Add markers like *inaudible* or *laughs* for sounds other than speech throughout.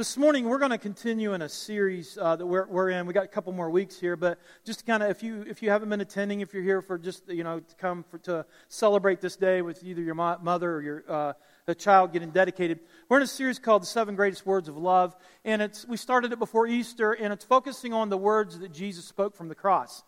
This morning, we're going to continue in a series uh, that we're, we're in. We got a couple more weeks here, but just to kind of if you if you haven't been attending, if you're here for just you know to come for, to celebrate this day with either your mother or your uh, a child getting dedicated, we're in a series called "The Seven Greatest Words of Love," and it's we started it before Easter, and it's focusing on the words that Jesus spoke from the cross.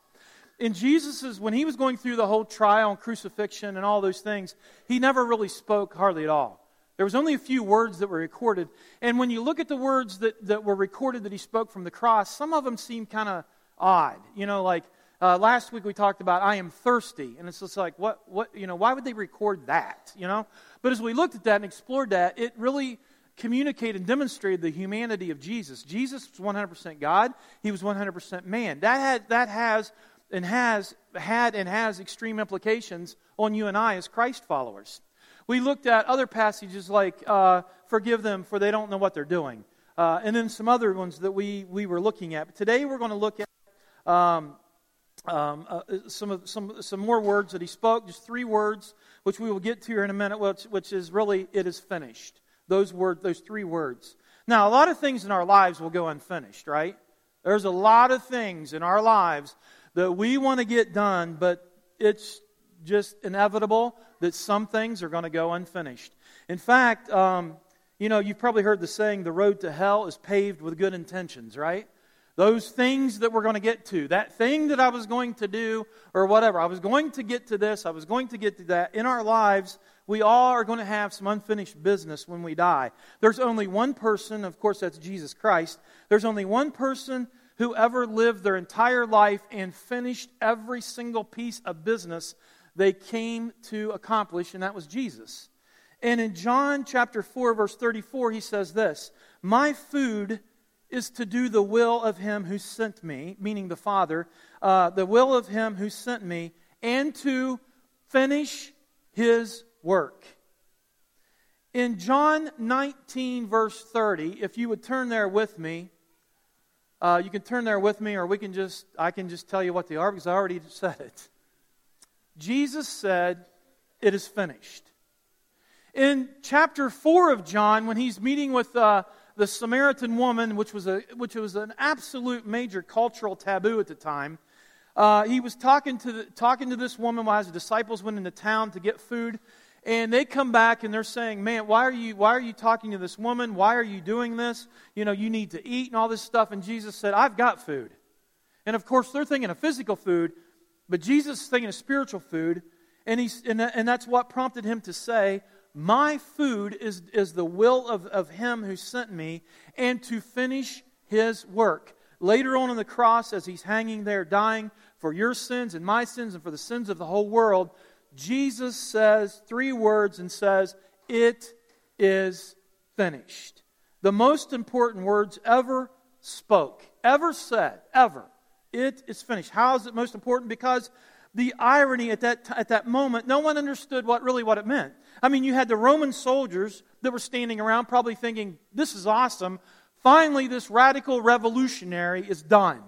In Jesus's when he was going through the whole trial and crucifixion and all those things, he never really spoke hardly at all. There was only a few words that were recorded. And when you look at the words that, that were recorded that he spoke from the cross, some of them seem kind of odd. You know, like uh, last week we talked about, I am thirsty. And it's just like, what, what, you know, why would they record that? You know? But as we looked at that and explored that, it really communicated and demonstrated the humanity of Jesus. Jesus was 100% God, he was 100% man. That, had, that has and has had and has extreme implications on you and I as Christ followers. We looked at other passages like, uh, forgive them for they don't know what they're doing. Uh, and then some other ones that we, we were looking at. But today we're going to look at um, um, uh, some, of, some, some more words that he spoke, just three words, which we will get to here in a minute, which, which is really, it is finished. Those, word, those three words. Now, a lot of things in our lives will go unfinished, right? There's a lot of things in our lives that we want to get done, but it's just inevitable that some things are going to go unfinished. In fact, um, you know, you've probably heard the saying, the road to hell is paved with good intentions, right? Those things that we're going to get to, that thing that I was going to do, or whatever, I was going to get to this, I was going to get to that. In our lives, we all are going to have some unfinished business when we die. There's only one person, of course, that's Jesus Christ. There's only one person who ever lived their entire life and finished every single piece of business they came to accomplish, and that was Jesus. And in John chapter 4, verse 34, he says this My food is to do the will of him who sent me, meaning the Father, uh, the will of him who sent me, and to finish his work. In John 19, verse 30, if you would turn there with me, uh, you can turn there with me, or we can just, I can just tell you what they are because I already *laughs* said it. Jesus said, It is finished. In chapter 4 of John, when he's meeting with uh, the Samaritan woman, which was, a, which was an absolute major cultural taboo at the time, uh, he was talking to, the, talking to this woman while his disciples went into town to get food. And they come back and they're saying, Man, why are, you, why are you talking to this woman? Why are you doing this? You know, you need to eat and all this stuff. And Jesus said, I've got food. And of course, they're thinking of physical food, but Jesus is thinking of spiritual food, and, he's, and, and that's what prompted him to say, My food is, is the will of, of him who sent me, and to finish his work. Later on in the cross, as he's hanging there dying for your sins and my sins and for the sins of the whole world, Jesus says three words and says, It is finished. The most important words ever spoke, ever said, ever. It is finished. How is it most important? Because the irony at that, at that moment, no one understood what really what it meant. I mean, you had the Roman soldiers that were standing around probably thinking, this is awesome. Finally, this radical revolutionary is done.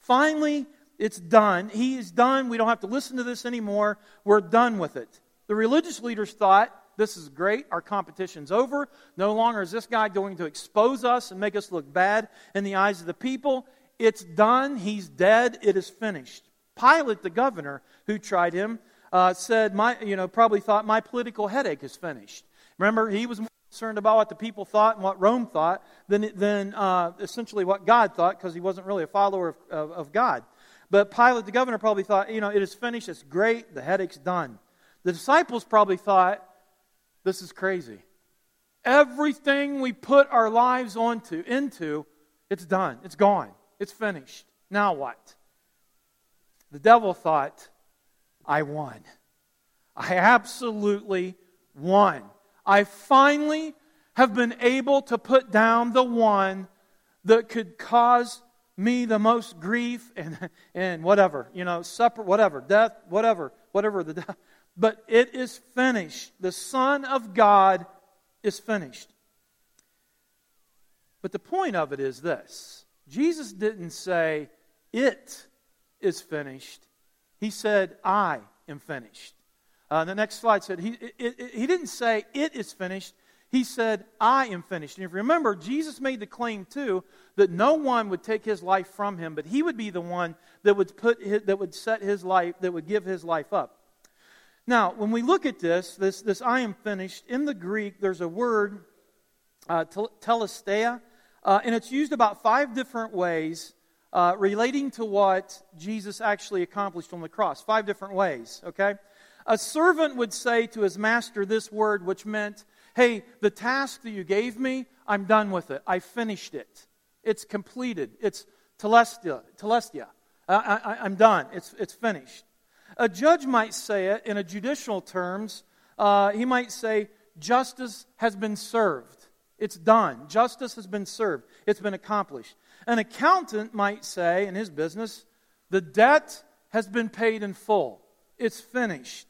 Finally, it's done. He is done. We don't have to listen to this anymore. We're done with it. The religious leaders thought, this is great. Our competition's over. No longer is this guy going to expose us and make us look bad in the eyes of the people. It's done. He's dead. It is finished. Pilate, the governor who tried him, uh, said, my, you know, probably thought, my political headache is finished. Remember, he was more concerned about what the people thought and what Rome thought than, than uh, essentially what God thought because he wasn't really a follower of, of, of God. But Pilate, the governor, probably thought, you know, it is finished. It's great. The headache's done. The disciples probably thought, this is crazy. Everything we put our lives onto, into, it's done. It's gone. It's finished. Now what? The devil thought, I won. I absolutely won. I finally have been able to put down the one that could cause me the most grief and, and whatever, you know, supper, whatever, death, whatever, whatever the death. But it is finished. The Son of God is finished. But the point of it is this Jesus didn't say, It is finished. He said, I am finished. Uh, the next slide said, he, it, it, he didn't say, It is finished. He said, I am finished. And if you remember, Jesus made the claim too that no one would take his life from him, but he would be the one that would put his, that would set his life, that would give his life up. Now, when we look at this, this, this I am finished, in the Greek, there's a word, uh, telestai, uh, and it's used about five different ways uh, relating to what Jesus actually accomplished on the cross. Five different ways, okay? A servant would say to his master this word, which meant, Hey, the task that you gave me, I'm done with it. I finished it. It's completed. It's telestia. telestia. I, am done. It's, it's finished. A judge might say it in a judicial terms. Uh, he might say, Justice has been served. It's done. Justice has been served. It's been accomplished. An accountant might say in his business, The debt has been paid in full. It's finished.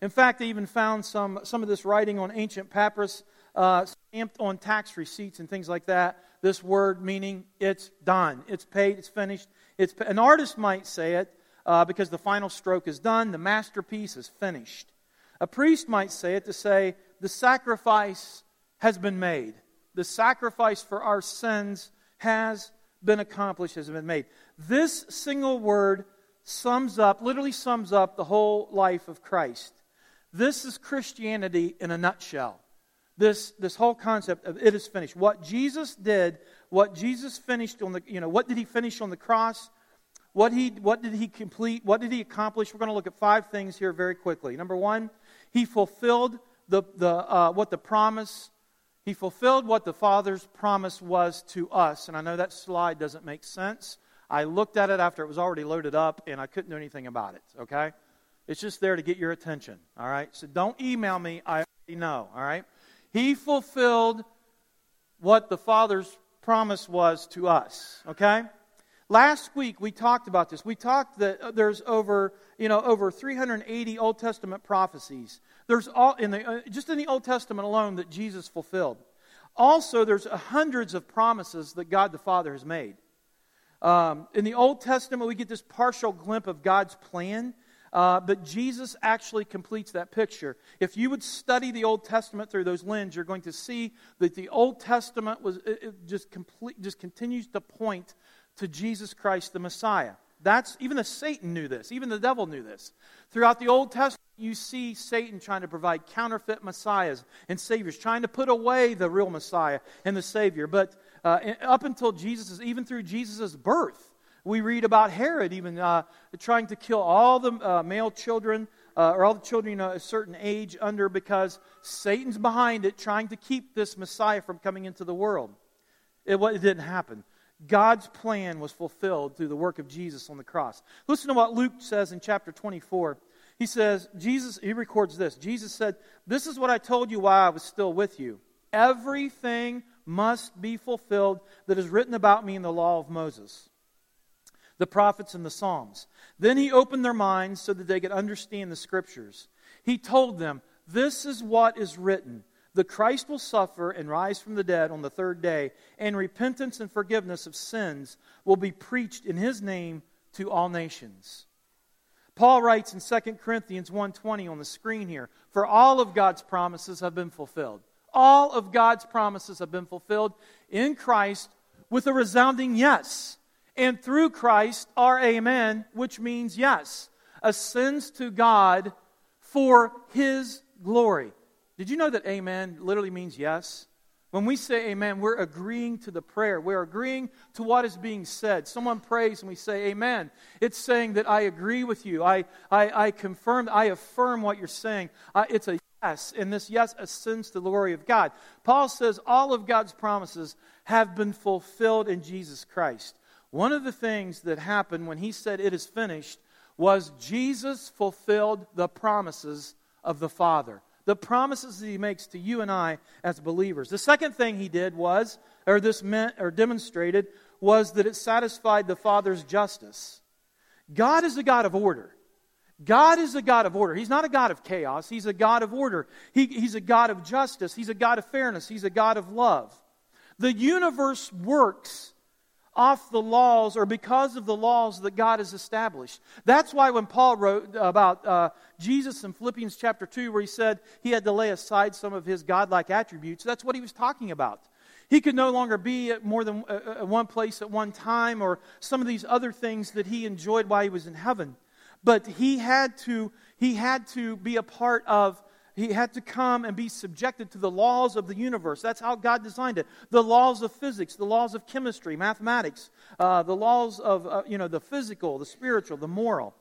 In fact, they even found some, some of this writing on ancient papyrus uh, stamped on tax receipts and things like that. This word meaning it's done, it's paid, it's finished. It's, an artist might say it uh, because the final stroke is done, the masterpiece is finished. A priest might say it to say the sacrifice has been made. The sacrifice for our sins has been accomplished, has been made. This single word sums up, literally sums up the whole life of Christ. This is Christianity in a nutshell. This, this whole concept of it is finished. What Jesus did, what Jesus finished on the, you know, what did he finish on the cross? What, he, what did he complete? What did he accomplish? We're going to look at five things here very quickly. Number one, he fulfilled the, the, uh, what the promise, he fulfilled what the Father's promise was to us. And I know that slide doesn't make sense. I looked at it after it was already loaded up and I couldn't do anything about it, okay? It's just there to get your attention, all right? So don't email me. I already know, all right? He fulfilled what the Father's promise was to us, okay? Last week we talked about this. We talked that uh, there's over, you know, over 380 Old Testament prophecies. There's all in the uh, just in the Old Testament alone that Jesus fulfilled. Also, there's hundreds of promises that God the Father has made. Um, in the Old Testament, we get this partial glimpse of God's plan uh, but Jesus actually completes that picture. If you would study the Old Testament through those lenses, you're going to see that the Old Testament was just complete, just continues to point to Jesus Christ, the Messiah. That's even the Satan knew this. Even the devil knew this. Throughout the Old Testament, you see Satan trying to provide counterfeit messiahs and saviors, trying to put away the real Messiah and the Savior. But uh, up until Jesus, even through Jesus' birth, we read about Herod even uh, trying to kill all the uh, male children uh, or all the children a certain age under because Satan's behind it trying to keep this Messiah from coming into the world. It, it didn't happen. God's plan was fulfilled through the work of Jesus on the cross. Listen to what Luke says in chapter 24. He says, Jesus, he records this. Jesus said, This is what I told you while I was still with you. Everything must be fulfilled that is written about me in the law of Moses the prophets, and the Psalms. Then he opened their minds so that they could understand the scriptures. He told them, This is what is written. The Christ will suffer and rise from the dead on the third day, and repentance and forgiveness of sins will be preached in his name to all nations. Paul writes in 2 Corinthians 1:20 on the screen here, for all of God's promises have been fulfilled. All of God's promises have been fulfilled in Christ with a resounding yes and through Christ our amen, which means yes, ascends to God for his glory. Did you know that amen literally means yes? When we say amen, we're agreeing to the prayer. We're agreeing to what is being said. Someone prays and we say amen. It's saying that I agree with you. I, I, I confirm, I affirm what you're saying. Uh, it's a yes, and this yes ascends to the glory of God. Paul says all of God's promises have been fulfilled in Jesus Christ. One of the things that happened when he said, It is finished, was Jesus fulfilled the promises of the Father. The promises that he makes to you and I as believers. The second thing he did was, or this meant, or demonstrated, was that it satisfied the Father's justice. God is a God of order. God is a God of order. He's not a God of chaos. He's a God of order. He, he's a God of justice. He's a God of fairness. He's a God of love. The universe works off the laws or because of the laws that God has established. That's why when Paul wrote about uh, Jesus in Philippians chapter 2, where he said he had to lay aside some of his godlike attributes, that's what he was talking about. He could no longer be at more than uh, one place at one time or some of these other things that he enjoyed while he was in heaven. But he had to, he had to be a part of he had to come and be subjected to the laws of the universe. That's how God designed it. The laws of physics, the laws of chemistry, mathematics, uh, the laws of, uh, you know, the physical, the spiritual, the moral.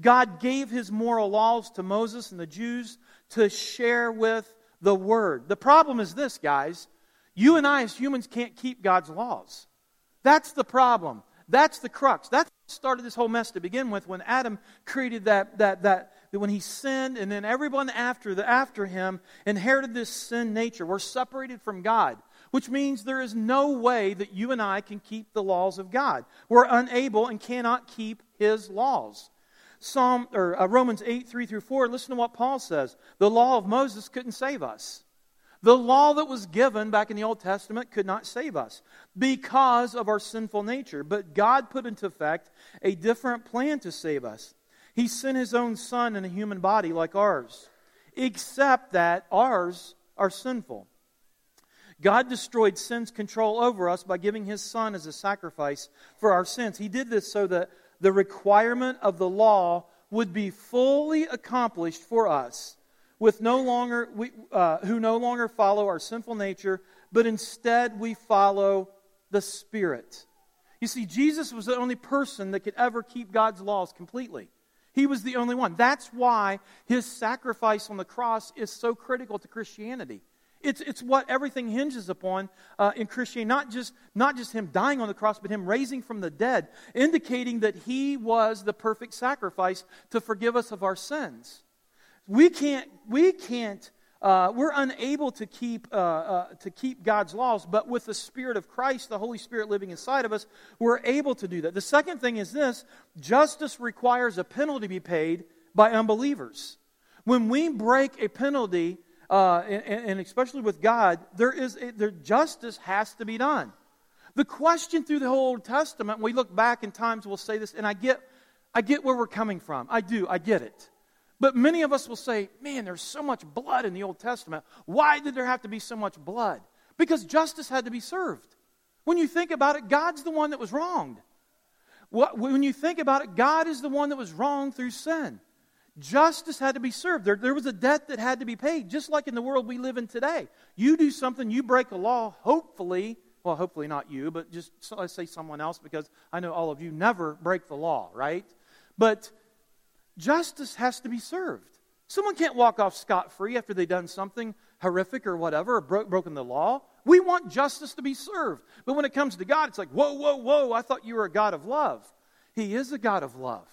God gave his moral laws to Moses and the Jews to share with the Word. The problem is this, guys. You and I, as humans, can't keep God's laws. That's the problem. That's the crux. What started this whole mess to begin with when Adam created that, that, that, that when he sinned and then everyone after, the, after him inherited this sin nature. We're separated from God, which means there is no way that you and I can keep the laws of God. We're unable and cannot keep his laws. Psalm or uh, Romans 8, 3 through 4, listen to what Paul says. The law of Moses couldn't save us. The law that was given back in the Old Testament could not save us because of our sinful nature. But God put into effect a different plan to save us. He sent His own Son in a human body like ours, except that ours are sinful. God destroyed sin's control over us by giving His Son as a sacrifice for our sins. He did this so that the requirement of the law would be fully accomplished for us with no longer, we, uh, who no longer follow our sinful nature, but instead we follow the Spirit. You see, Jesus was the only person that could ever keep God's laws completely. He was the only one. That's why his sacrifice on the cross is so critical to Christianity. It's, it's what everything hinges upon uh, in Christianity. Not just, not just him dying on the cross, but him raising from the dead, indicating that he was the perfect sacrifice to forgive us of our sins. We can't, we can't, uh, we're unable to keep, uh, uh, to keep God's laws, but with the Spirit of Christ, the Holy Spirit living inside of us, we're able to do that. The second thing is this justice requires a penalty to be paid by unbelievers. When we break a penalty, uh, and, and, especially with God, there is a, there, justice has to be done. The question through the whole Old Testament, we look back in times, we'll say this, and I get, I get where we're coming from. I do, I get it. But many of us will say, man, there's so much blood in the Old Testament. Why did there have to be so much blood? Because justice had to be served. When you think about it, God's the one that was wronged. When you think about it, God is the one that was wronged through sin. Justice had to be served. There, there was a debt that had to be paid, just like in the world we live in today. You do something, you break a law, hopefully, well, hopefully not you, but just let's say someone else, because I know all of you never break the law, right? But justice has to be served. Someone can't walk off scot free after they've done something horrific or whatever, or bro- broken the law. We want justice to be served. But when it comes to God, it's like, whoa, whoa, whoa, I thought you were a God of love. He is a God of love.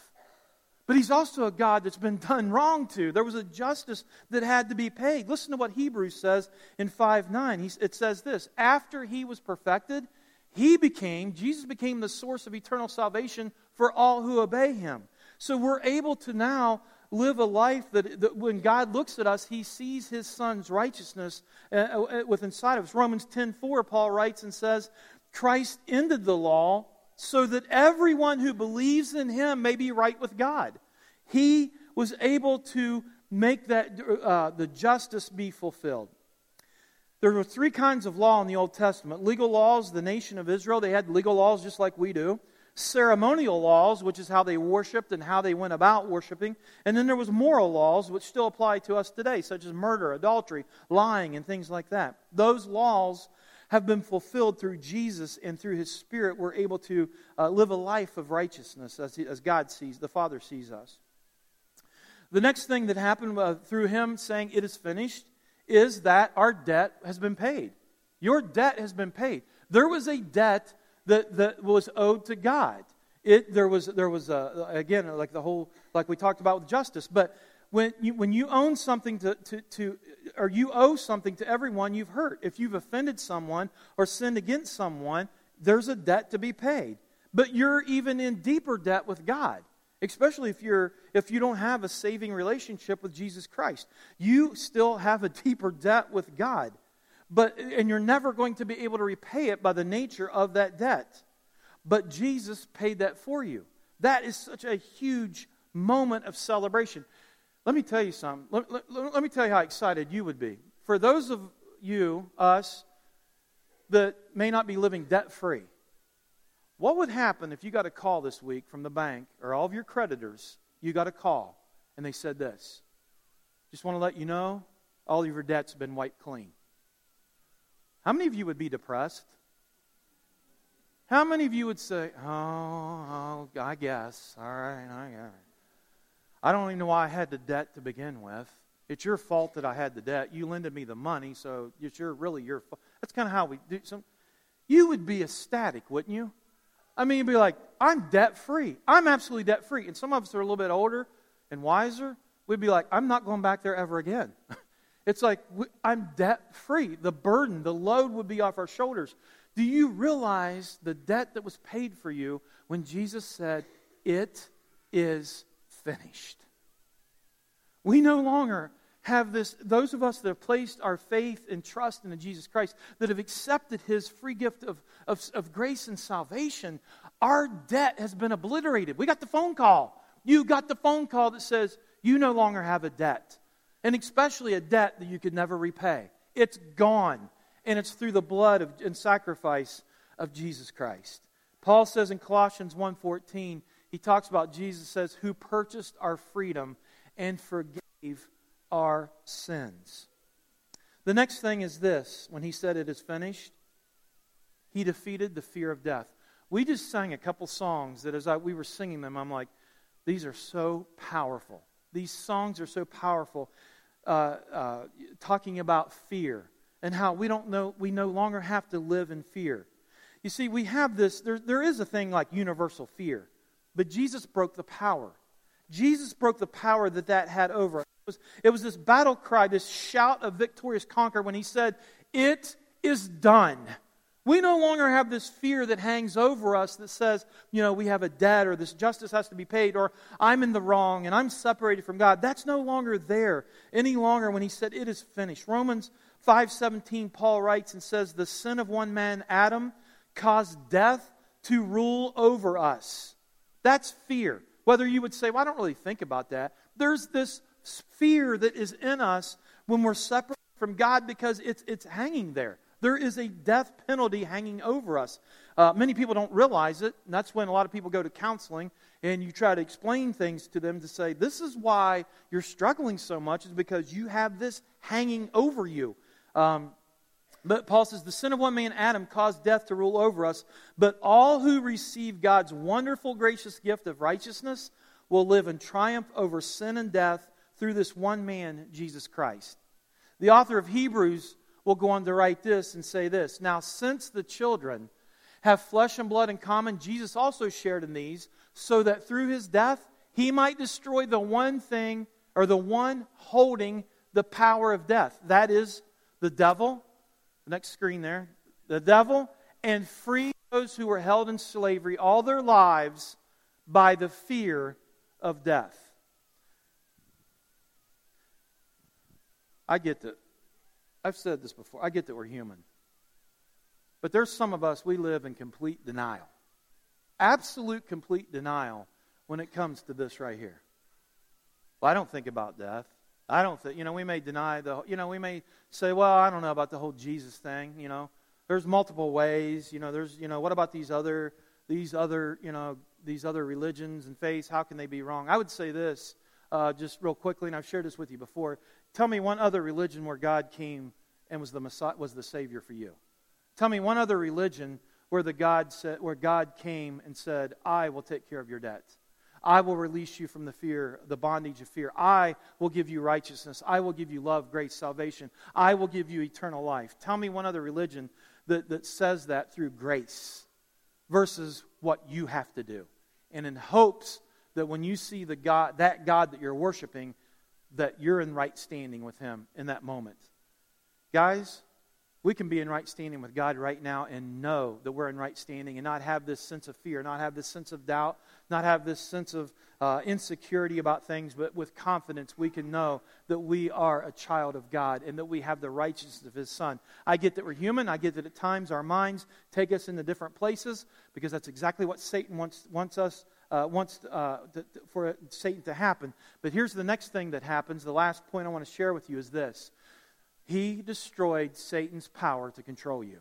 But he's also a God that's been done wrong to. There was a justice that had to be paid. Listen to what Hebrews says in 5 9. it says this After he was perfected, he became, Jesus became the source of eternal salvation for all who obey him. So we're able to now live a life that, that when God looks at us, he sees his son's righteousness uh, uh, with inside of us. Romans 10:4 Paul writes and says, Christ ended the law so that everyone who believes in him may be right with God. He was able to make that uh, the justice be fulfilled. There were three kinds of law in the Old Testament. Legal laws, the nation of Israel, they had legal laws just like we do ceremonial laws, which is how they worshiped and how they went about worshiping. And then there was moral laws, which still apply to us today, such as murder, adultery, lying, and things like that. Those laws have been fulfilled through Jesus and through His Spirit. We're able to uh, live a life of righteousness as, as God sees, the Father sees us. The next thing that happened uh, through Him saying, It is finished, is that our debt has been paid. Your debt has been paid. There was a debt that, that was owed to God. It, there was, there was a, again, like the whole, like we talked about with justice, but when you, when you own something to, to, to, or you owe something to everyone you've hurt, if you've offended someone or sinned against someone, there's a debt to be paid. But you're even in deeper debt with God, especially if, you're, if you don't have a saving relationship with Jesus Christ. You still have a deeper debt with God but and you're never going to be able to repay it by the nature of that debt but Jesus paid that for you. That is such a huge moment of celebration. Let me tell you something. Let, let, let, me tell you how excited you would be. For those of you, us, that may not be living debt free, what would happen if you got a call this week from the bank or all of your creditors? You got a call and they said this Just want to let you know all of your debt's been wiped clean. How many of you would be depressed? How many of you would say, oh, oh I guess. All right, I guess. I don't even know why I had the debt to begin with. It's your fault that I had the debt. You lended me the money, so it's your, really your fault. That's kind of how we do some. You would be ecstatic, wouldn't you? I mean, you'd be like, I'm debt free. I'm absolutely debt free. And some of us are a little bit older and wiser. We'd be like, I'm not going back there ever again. *laughs* it's like, I'm debt free. The burden, the load would be off our shoulders. Do you realize the debt that was paid for you when Jesus said, It is finished. We no longer have this, those of us that have placed our faith and trust in Jesus Christ, that have accepted his free gift of, of, of grace and salvation, our debt has been obliterated. We got the phone call. You got the phone call that says you no longer have a debt, and especially a debt that you could never repay. It's gone, and it's through the blood of, and sacrifice of Jesus Christ. Paul says in Colossians 1:14, he talks about Jesus says, who purchased our freedom and forgave our sins. The next thing is this when he said it is finished, he defeated the fear of death. We just sang a couple songs that as I, we were singing them, I'm like, these are so powerful. These songs are so powerful, uh, uh, talking about fear and how we don't know, we no longer have to live in fear. You see, we have this, there, there is a thing like universal fear. But Jesus broke the power. Jesus broke the power that that had over us. It was, it was this battle cry, this shout of victorious conquer when he said, It is done. We no longer have this fear that hangs over us that says, you know, we have a debt or this justice has to be paid or I'm in the wrong and I'm separated from God. That's no longer there any longer when he said it is finished. Romans 5:17 Paul writes and says the sin of one man Adam caused death to rule over us. That's fear. Whether you would say, well, I don't really think about that. There's this fear that is in us when we're separate from God because it's, it's hanging there. There is a death penalty hanging over us. Uh, many people don't realize it, and that's when a lot of people go to counseling and you try to explain things to them to say, This is why you're struggling so much, is because you have this hanging over you. Um, but Paul says, the sin of one man, Adam, caused death to rule over us. But all who receive God's wonderful, gracious gift of righteousness will live in triumph over sin and death through this one man, Jesus Christ. The author of Hebrews will go on to write this and say this Now, since the children have flesh and blood in common, Jesus also shared in these, so that through his death he might destroy the one thing or the one holding the power of death. That is the devil next screen there. The devil and free those who were held in slavery all their lives by the fear of death. I get that. I've said this before. I get that we're human. But there's some of us, we live in complete denial. Absolute complete denial when it comes to this right here. Well, I don't think about death. I don't think, you know, we may deny the, you know, we may say, well, I don't know about the whole Jesus thing, you know. There's multiple ways, you know, there's, you know, what about these other, these other, you know, these other religions and faiths? How can they be wrong? I would say this, uh, just real quickly, and I've shared this with you before. Tell me one other religion where God came and was the Messiah, was the Savior for you. Tell me one other religion where the God said, where God came and said, "I will take care of your debts." I will release you from the fear, the bondage of fear. I will give you righteousness. I will give you love, grace, salvation. I will give you eternal life. Tell me one other religion that, that says that through grace versus what you have to do. And in hopes that when you see the God, that God that you're worshiping, that you're in right standing with Him in that moment. Guys, we can be in right standing with God right now and know that we're in right standing and not have this sense of fear, not have this sense of doubt, not have this sense of uh, insecurity about things, but with confidence we can know that we are a child of God and that we have the righteousness of His Son. I get that we're human. I get that at times our minds take us into different places because that's exactly what Satan wants, wants us. Uh, wants uh, to, for Satan to happen. But here's the next thing that happens. The last point I want to share with you is this he destroyed Satan's power to control you.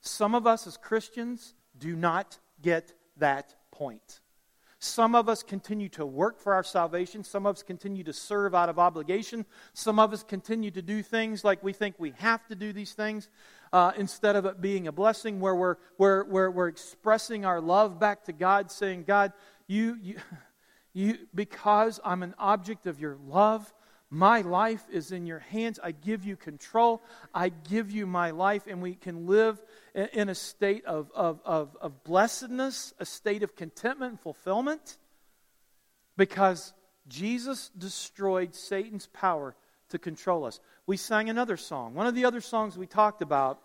Some of us as Christians do not get that point. Some of us continue to work for our salvation. Some of us continue to serve out of obligation. Some of us continue to do things like we think we have to do these things uh, instead of it being a blessing where we're, where, where we're expressing our love back to God, saying, God, you, you, *laughs* you, because I'm an object of your love, my life is in your hands. I give you control. I give you my life, and we can live in a state of, of, of, of blessedness, a state of contentment and fulfillment, because Jesus destroyed Satan's power to control us. We sang another song. One of the other songs we talked about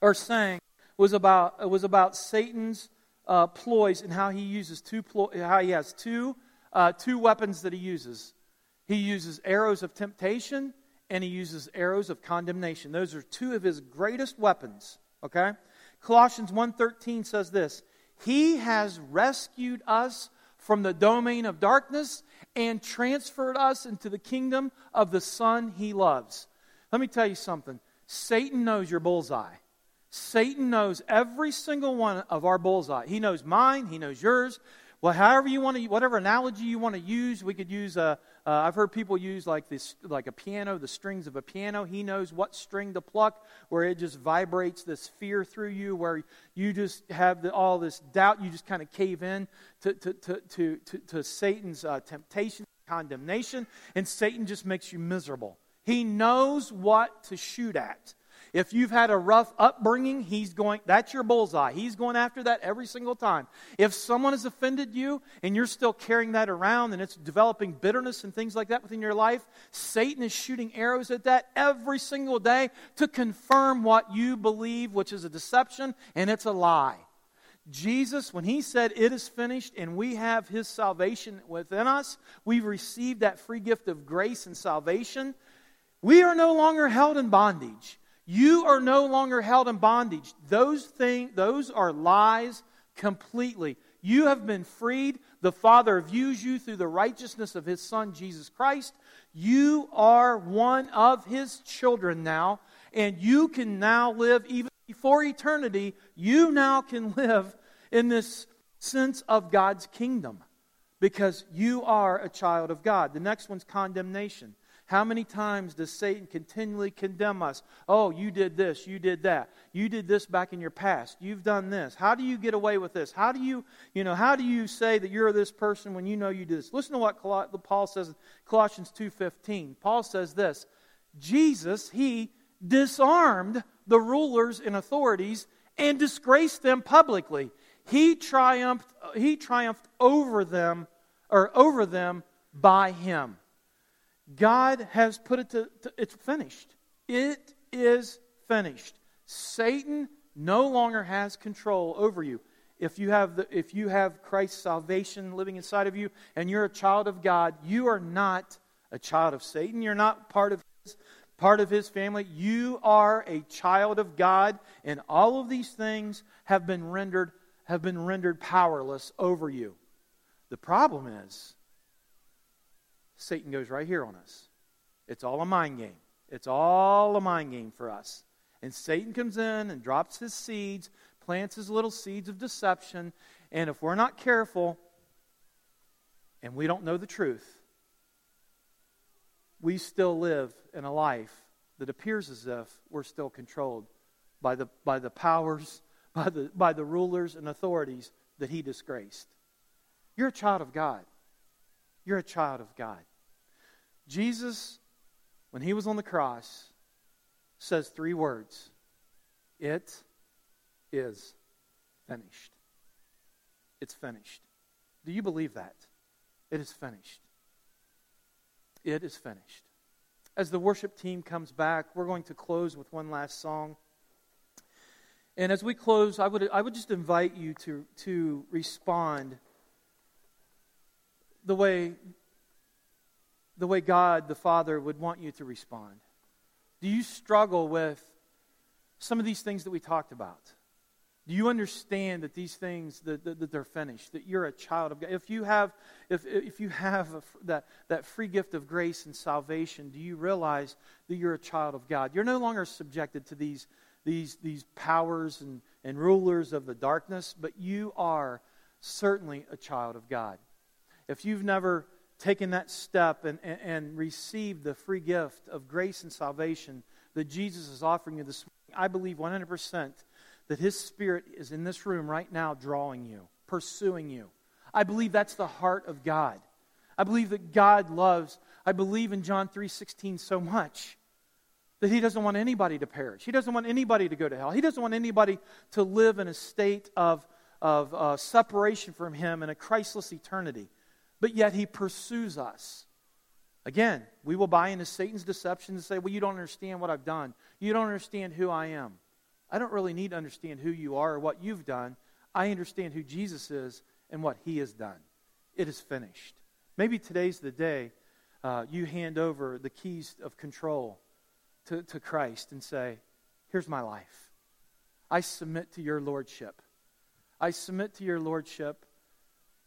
or sang was about, was about Satan's uh, ploys and how he uses two ploy, how he has two, uh, two weapons that he uses he uses arrows of temptation and he uses arrows of condemnation. Those are two of his greatest weapons, okay? Colossians 1:13 says this, "He has rescued us from the domain of darkness and transferred us into the kingdom of the son he loves." Let me tell you something. Satan knows your bullseye. Satan knows every single one of our bullseye. He knows mine, he knows yours. Well, however you want to, whatever analogy you want to use, we could use a, uh, I've heard people use like this, like a piano, the strings of a piano. He knows what string to pluck, where it just vibrates this fear through you, where you just have the, all this doubt. You just kind of cave in to, to, to, to, to, to Satan's uh, temptation, condemnation, and Satan just makes you miserable. He knows what to shoot at. If you've had a rough upbringing, he's going, that's your bullseye. He's going after that every single time. If someone has offended you and you're still carrying that around and it's developing bitterness and things like that within your life, Satan is shooting arrows at that every single day to confirm what you believe, which is a deception and it's a lie. Jesus, when he said, It is finished, and we have his salvation within us, we've received that free gift of grace and salvation. We are no longer held in bondage. You are no longer held in bondage. Those things, those are lies completely. You have been freed. The Father views you through the righteousness of His Son, Jesus Christ. You are one of His children now, and you can now live, even before eternity, you now can live in this sense of God's kingdom because you are a child of God. The next one's condemnation. How many times does Satan continually condemn us? Oh, you did this, you did that. You did this back in your past. You've done this. How do you get away with this? How do you, you know, how do you say that you're this person when you know you did this? Listen to what Paul says in Colossians 2:15. Paul says this, Jesus, he disarmed the rulers and authorities and disgraced them publicly. He triumphed he triumphed over them or over them by him. God has put it to, to, it's finished. It is finished. Satan no longer has control over you. If you have the, if you have Christ's salvation living inside of you and you're a child of God, you are not a child of Satan. You're not part of his part of his family. You are a child of God, and all of these things have been rendered have been rendered powerless over you. The problem is Satan goes right here on us. It's all a mind game. It's all a mind game for us. And Satan comes in and drops his seeds, plants his little seeds of deception. And if we're not careful and we don't know the truth, we still live in a life that appears as if we're still controlled by the, by the powers, *laughs* by the, by the rulers and authorities that he disgraced. You're a child of God. You're a child of God. Jesus, when he was on the cross, says three words It is finished. It's finished. Do you believe that? It is finished. It is finished. as the worship team comes back, we're going to close with one last song. And as we close, I would, I would just invite you to, to respond the way, the way God the Father would want you to respond. Do you struggle with some of these things that we talked about? Do you understand that these things that, that, that, they're finished? That you're a child of God. If you have, if, if you have a, that, that free gift of grace and salvation, do you realize that you're a child of God? You're no longer subjected to these, these, these powers and, and rulers of the darkness, but you are certainly a child of God. If you've never taken that step and, and, and received the free gift of grace and salvation that Jesus is offering you this morning, I believe 100% that His Spirit is in this room right now, drawing you, pursuing you. I believe that's the heart of God. I believe that God loves. I believe in John 3:16 so much that he doesn't want anybody to perish. He doesn't want anybody to go to hell. He doesn't want anybody to live in a state of, of uh, separation from him in a Christless eternity. But yet he pursues us. Again, we will buy into Satan's deception and say, Well, you don't understand what I've done. You don't understand who I am. I don't really need to understand who you are or what you've done. I understand who Jesus is and what he has done. It is finished. Maybe today's the day uh, you hand over the keys of control to, to Christ and say, Here's my life. I submit to your lordship. I submit to your lordship.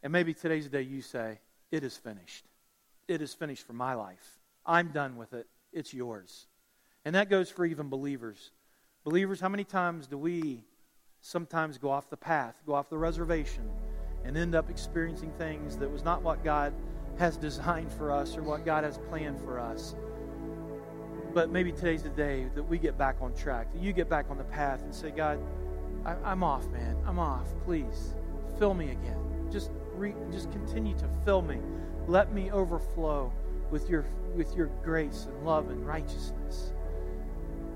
And maybe today's the day you say, It is finished. It is finished for my life. I'm done with it. It's yours. And that goes for even believers. Believers, how many times do we sometimes go off the path, go off the reservation, and end up experiencing things that was not what God has designed for us or what God has planned for us? But maybe today's the day that we get back on track, that you get back on the path and say, God, I, am off, man. I'm off. Please fill me again. Just re, just continue to fill me. Let me overflow with your with your grace and love and righteousness.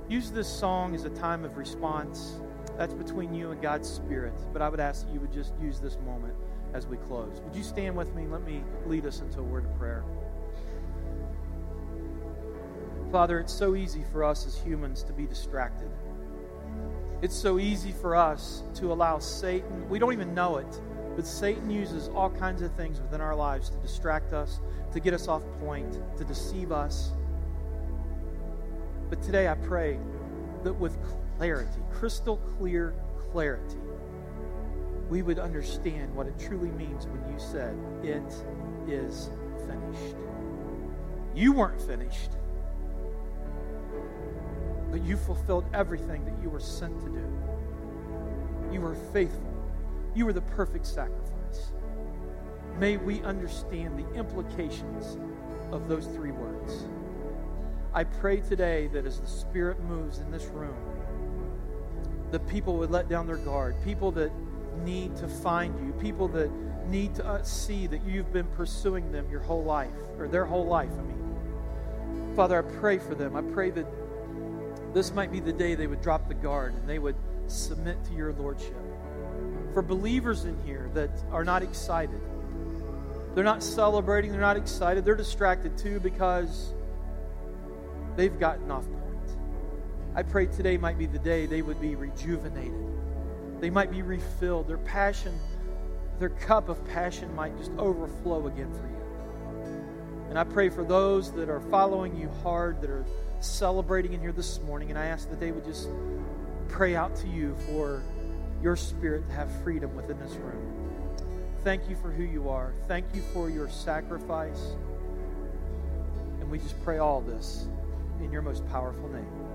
Use this song as a time of response. That's between you and God's Spirit. But I would ask that you would just use this moment as we close. Would you stand with me let me lead us into a word of prayer? Father, it's so easy for us as humans to be distracted. It's so easy for us to allow Satan, we don't even know it, but Satan uses all kinds of things within our lives to distract us, to get us off point, to deceive us. But today I pray that with clarity, crystal clear clarity, we would understand what it truly means when you said, It is finished. You weren't finished, but you fulfilled everything that you were sent to do. You were faithful, you were the perfect sacrifice. May we understand the implications of those three words. I pray today that as the Spirit moves in this room, that people would let down their guard, people that need to find you, people that need to uh, see that you've been pursuing them your whole life, or their whole life, I mean. Father, I pray for them. I pray that this might be the day they would drop the guard and they would submit to your Lordship. For believers in here that are not excited, they're not celebrating, they're not excited, they're distracted too because they've gotten off point. I pray today might be the day they would be rejuvenated. They might be refilled. Their passion, their cup of passion might just overflow again for you. And I pray for those that are following you hard, that are celebrating in here this morning, and I ask that they would just pray out to you for your spirit to have freedom within this room. Thank you for who you are. Thank you for your sacrifice. And we just pray all this in your most powerful name.